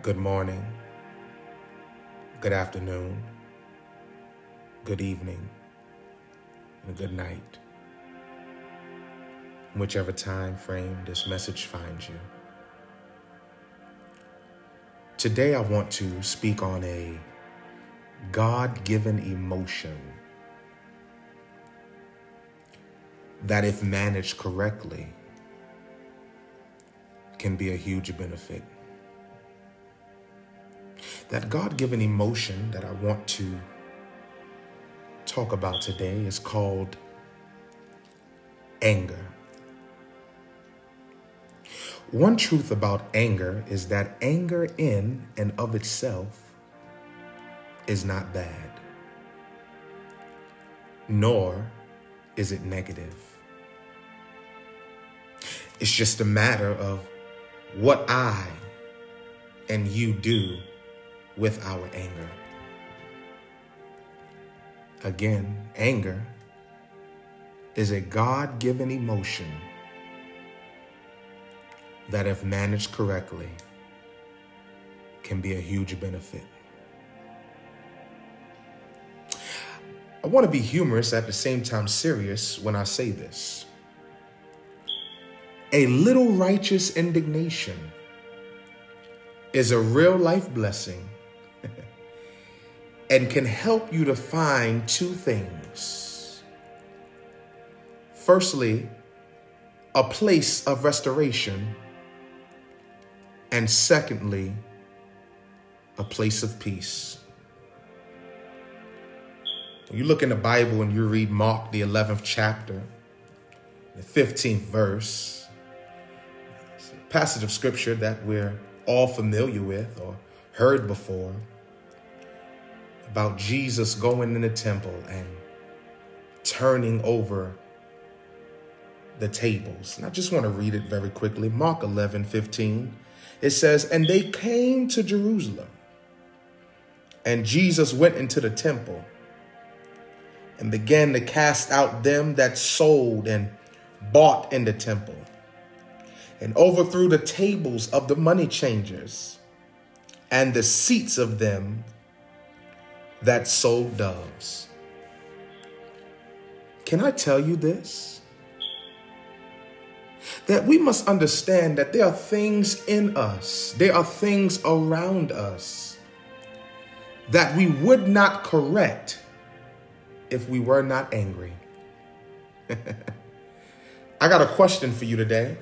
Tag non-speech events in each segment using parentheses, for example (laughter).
good morning, good afternoon, good evening, and good night. Whichever time frame this message finds you. Today, I want to speak on a God given emotion that, if managed correctly, can be a huge benefit that God given emotion that I want to talk about today is called anger. One truth about anger is that anger in and of itself is not bad, nor is it negative. It's just a matter of what I and you do with our anger. Again, anger is a God given emotion that, if managed correctly, can be a huge benefit. I want to be humorous at the same time serious when I say this. A little righteous indignation is a real life blessing and can help you to find two things. Firstly, a place of restoration, and secondly, a place of peace. When you look in the Bible and you read Mark, the 11th chapter, the 15th verse, passage of scripture that we're all familiar with or heard before about Jesus going in the temple and turning over the tables. And I just want to read it very quickly. Mark 11, 15. It says, And they came to Jerusalem, and Jesus went into the temple and began to cast out them that sold and bought in the temple, and overthrew the tables of the money changers and the seats of them that sold doves. Can I tell you this? That we must understand that there are things in us, there are things around us that we would not correct if we were not angry. (laughs) I got a question for you today.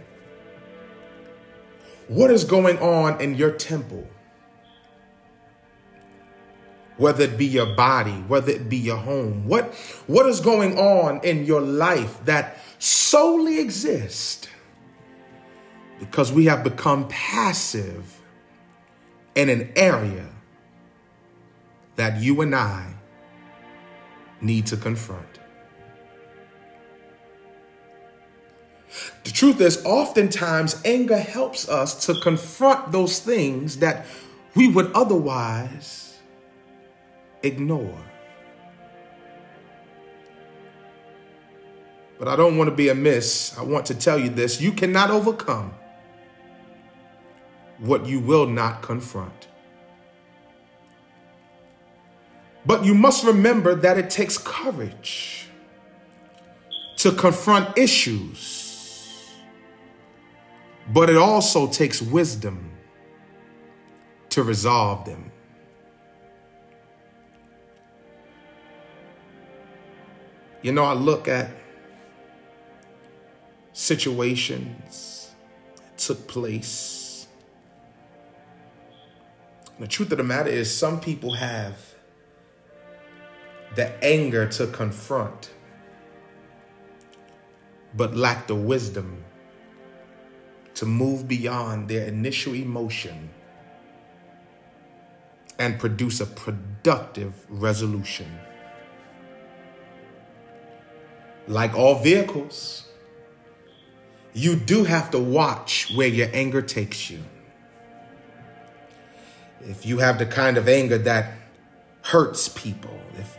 What is going on in your temple? Whether it be your body, whether it be your home. What, what is going on in your life that solely exists because we have become passive in an area that you and I need to confront. The truth is, oftentimes, anger helps us to confront those things that we would otherwise ignore. But I don't want to be amiss. I want to tell you this you cannot overcome what you will not confront. But you must remember that it takes courage to confront issues, but it also takes wisdom to resolve them. You know, I look at situations that took place. The truth of the matter is, some people have the anger to confront, but lack the wisdom to move beyond their initial emotion and produce a productive resolution. Like all vehicles, you do have to watch where your anger takes you. If you have the kind of anger that hurts people, if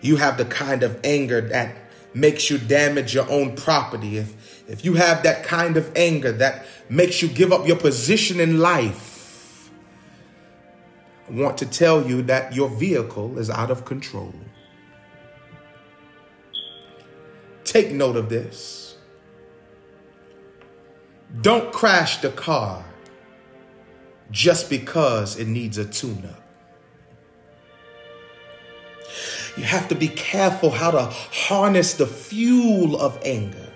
you have the kind of anger that makes you damage your own property, if, if you have that kind of anger that makes you give up your position in life, I want to tell you that your vehicle is out of control. Take note of this. Don't crash the car just because it needs a tune up. You have to be careful how to harness the fuel of anger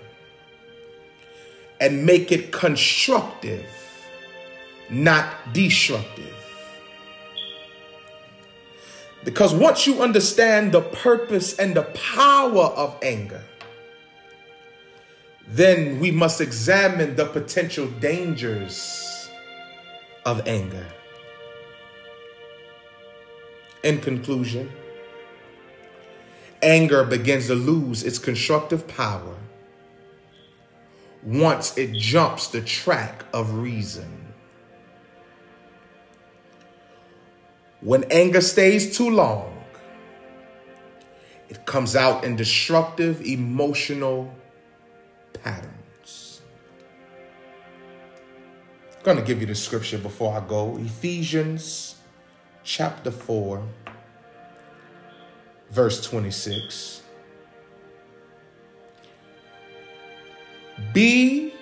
and make it constructive, not destructive. Because once you understand the purpose and the power of anger, then we must examine the potential dangers of anger. In conclusion, anger begins to lose its constructive power once it jumps the track of reason. When anger stays too long, it comes out in destructive emotional patterns. I'm going to give you the scripture before I go. Ephesians chapter 4, verse 26. Be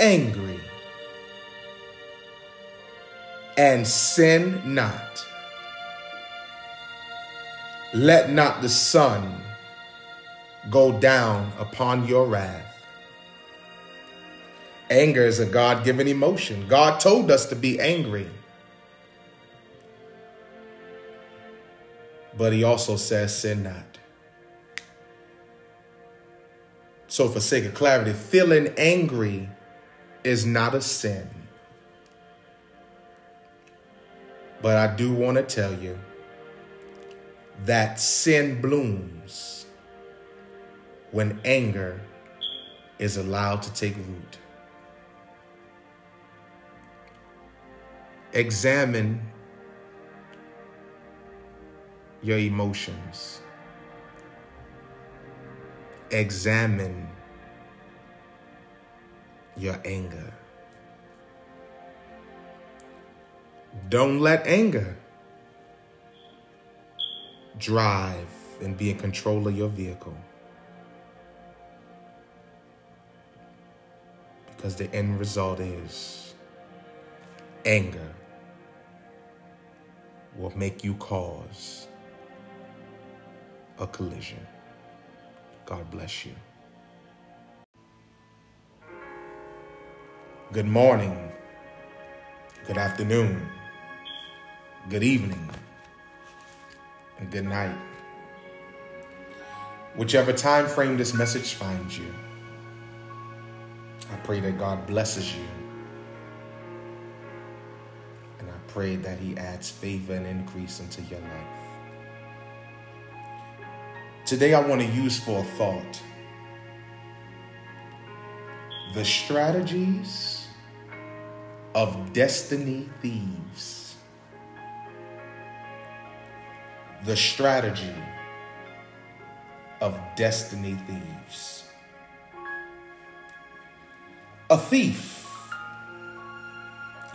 angry and sin not. Let not the sun go down upon your wrath. Anger is a God given emotion. God told us to be angry. But he also says, sin not. So, for sake of clarity, feeling angry is not a sin. But I do want to tell you that sin blooms when anger is allowed to take root. Examine your emotions. Examine your anger. Don't let anger drive and be in control of your vehicle. Because the end result is anger will make you cause a collision. God bless you. Good morning. Good afternoon good evening, and good night. Whichever time frame this message finds you, I pray that God blesses you. And I pray that He adds favor and increase into your life. Today, I want to use for a thought the strategies of destiny thieves. the strategy of destiny thieves. A thief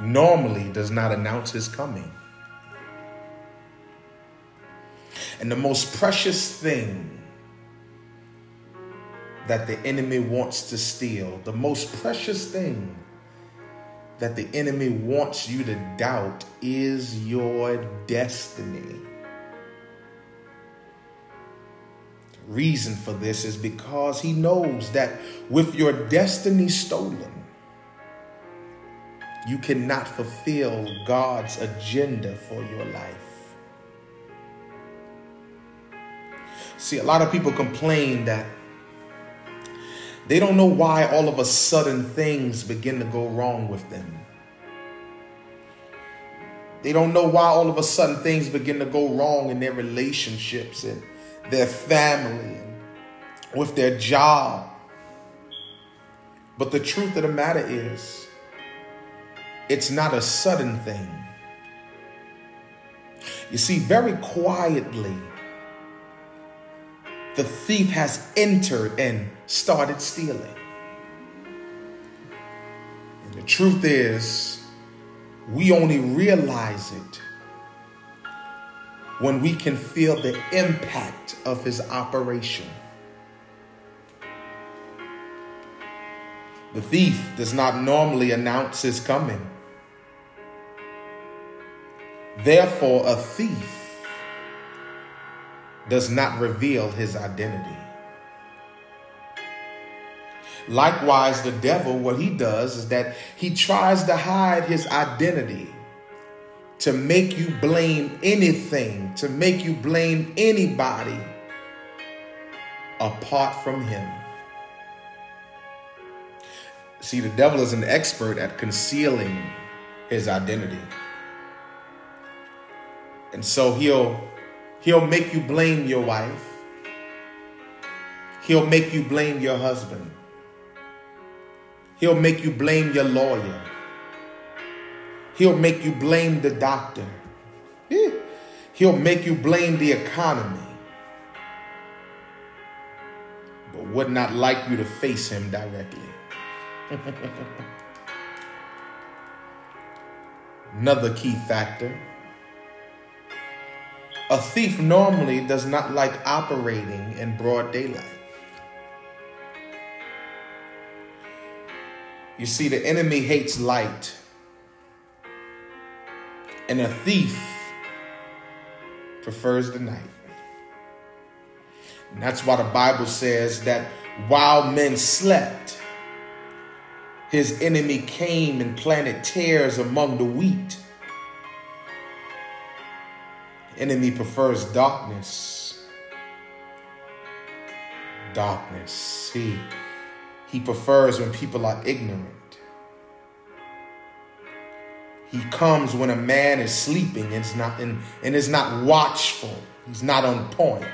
normally does not announce his coming. And the most precious thing that the enemy wants to steal, the most precious thing that the enemy wants you to doubt is your destiny. Reason for this is because he knows that with your destiny stolen, you cannot fulfill God's agenda for your life. See, a lot of people complain that they don't know why all of a sudden things begin to go wrong with them. They don't know why all of a sudden things begin to go wrong in their relationships and their family, with their job. But the truth of the matter is, it's not a sudden thing. You see, very quietly, the thief has entered and started stealing. And the truth is, we only realize it when we can feel the impact of his operation. The thief does not normally announce his coming. Therefore, a thief does not reveal his identity. Likewise, the devil, what he does is that he tries to hide his identity to make you blame anything, to make you blame anybody apart from him. See, the devil is an expert at concealing his identity. And so he'll he'll make you blame your wife. He'll make you blame your husband. He'll make you blame your lawyer. He'll make you blame the doctor. He'll make you blame the economy. But would not like you to face him directly. (laughs) Another key factor a thief normally does not like operating in broad daylight. You see, the enemy hates light and a thief prefers the night. And that's why the Bible says that while men slept, his enemy came and planted tares among the wheat. The enemy prefers darkness. Darkness. He, he prefers when people are ignorant. He comes when a man is sleeping and is not, and, and is not watchful. He's not on point.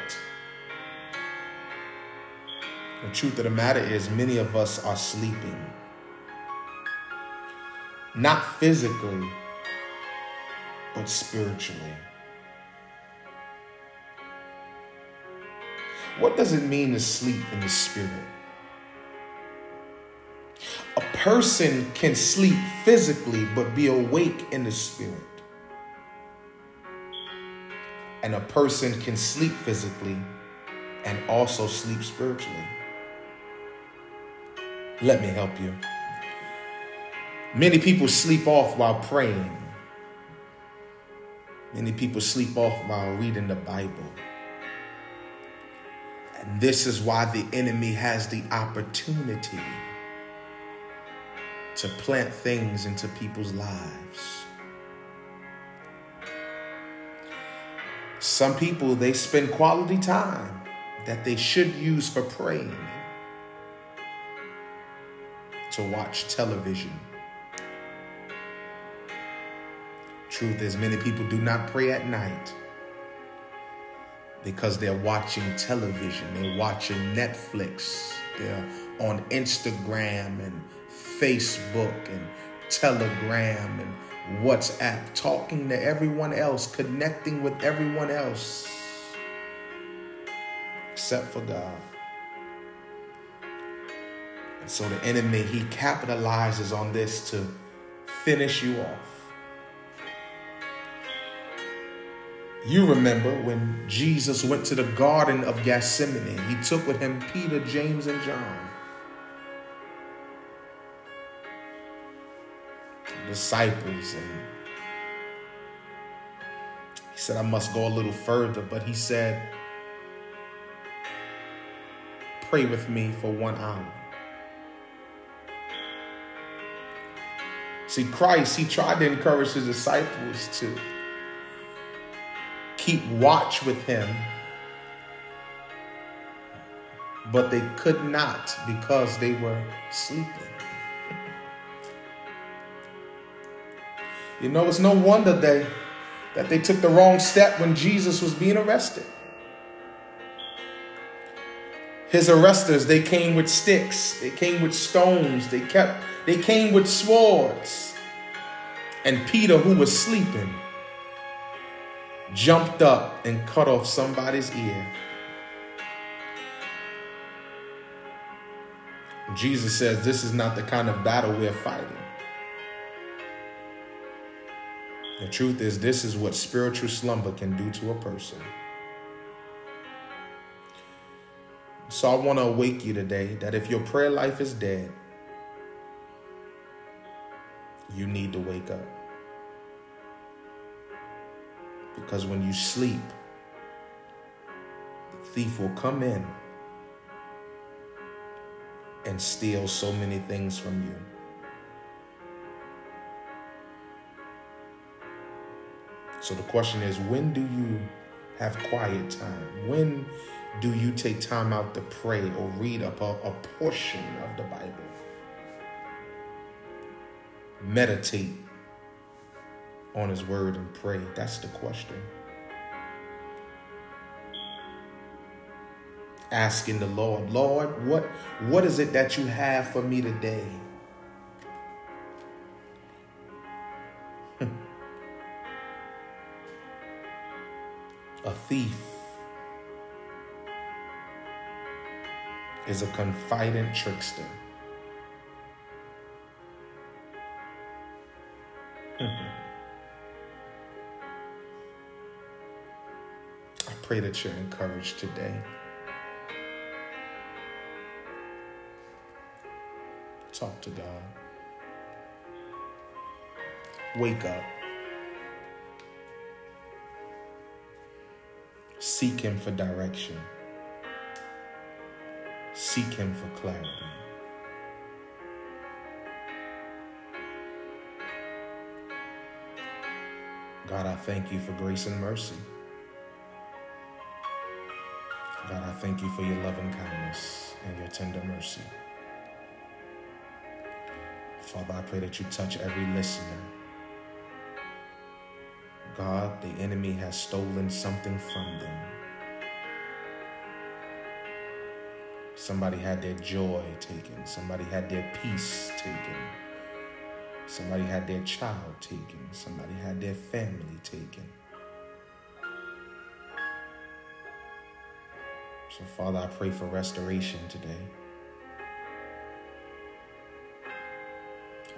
The truth of the matter is, many of us are sleeping. Not physically, but spiritually. What does it mean to sleep in the spirit? A person can sleep physically but be awake in the spirit. And a person can sleep physically and also sleep spiritually. Let me help you. Many people sleep off while praying. Many people sleep off while reading the Bible. And this is why the enemy has the opportunity to plant things into people's lives. Some people, they spend quality time that they should use for praying to watch television. Truth is, many people do not pray at night because they're watching television, they're watching Netflix, they're on Instagram and Facebook and Telegram and WhatsApp, talking to everyone else, connecting with everyone else, except for God. And so the enemy, he capitalizes on this to finish you off. You remember when Jesus went to the Garden of Gethsemane, he took with him Peter, James, and John. Disciples and he said, I must go a little further, but he said, Pray with me for one hour. See, Christ, he tried to encourage his disciples to keep watch with him, but they could not because they were sleeping. You know, it's no wonder they, that they took the wrong step when Jesus was being arrested. His arresters, they came with sticks, they came with stones, they kept, they came with swords. And Peter, who was sleeping, jumped up and cut off somebody's ear. Jesus says, This is not the kind of battle we're fighting. The truth is, this is what spiritual slumber can do to a person. So I want to awake you today that if your prayer life is dead, you need to wake up. Because when you sleep, the thief will come in and steal so many things from you. So the question is when do you have quiet time? When do you take time out to pray or read a, a portion of the Bible? Meditate on His Word and pray. That's the question. Asking the Lord, Lord, what, what is it that you have for me today? A thief is a confident trickster. Mm-hmm. I pray that you're encouraged today. Talk to God. Wake up. Seek Him for direction. Seek Him for clarity. God, I thank you for grace and mercy. God, I thank you for your loving kindness and your tender mercy. Father, I pray that you touch every listener. God, the enemy has stolen something from them. Somebody had their joy taken. Somebody had their peace taken. Somebody had their child taken. Somebody had their family taken. So, Father, I pray for restoration today.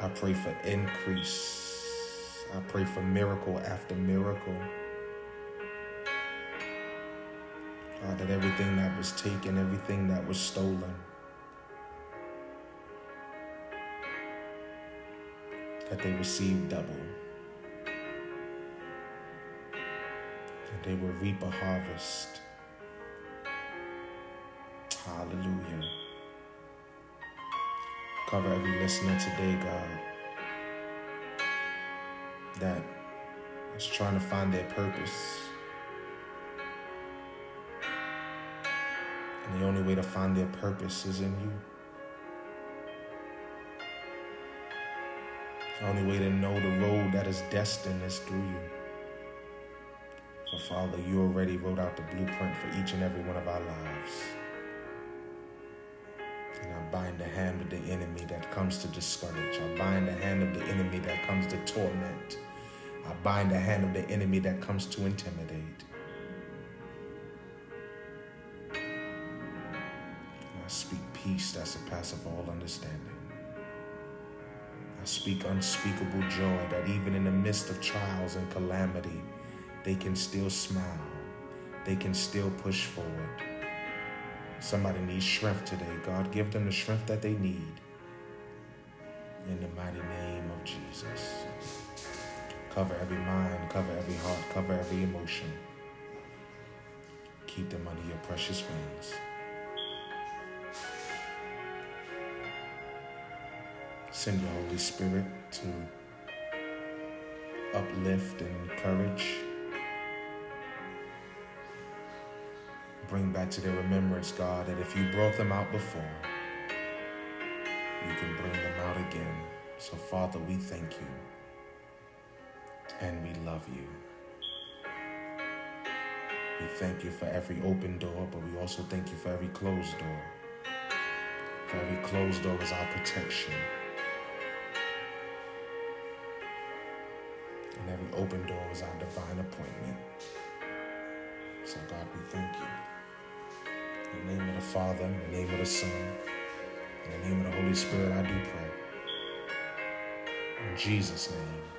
I pray for increase. I pray for miracle after miracle. God, that everything that was taken, everything that was stolen, that they receive double. That they will reap a harvest. Hallelujah. Cover every listener today, God, that is trying to find their purpose. And the only way to find their purpose is in you. The only way to know the road that is destined is through you. So, Father, you already wrote out the blueprint for each and every one of our lives. And I bind the hand of the enemy that comes to discourage. I bind the hand of the enemy that comes to torment. I bind the hand of the enemy that comes to intimidate. I speak peace that surpasses all understanding. I speak unspeakable joy that even in the midst of trials and calamity, they can still smile. They can still push forward. Somebody needs strength today. God, give them the strength that they need. In the mighty name of Jesus. Cover every mind, cover every heart, cover every emotion. Keep them under your precious wings. Send your Holy Spirit to uplift and encourage. Bring back to their remembrance, God, that if you brought them out before, you can bring them out again. So, Father, we thank you and we love you. We thank you for every open door, but we also thank you for every closed door. For every closed door is our protection. And every open door is our divine appointment. So, God, we thank you. In the name of the Father, in the name of the Son, in the name of the Holy Spirit, I do pray. In Jesus' name,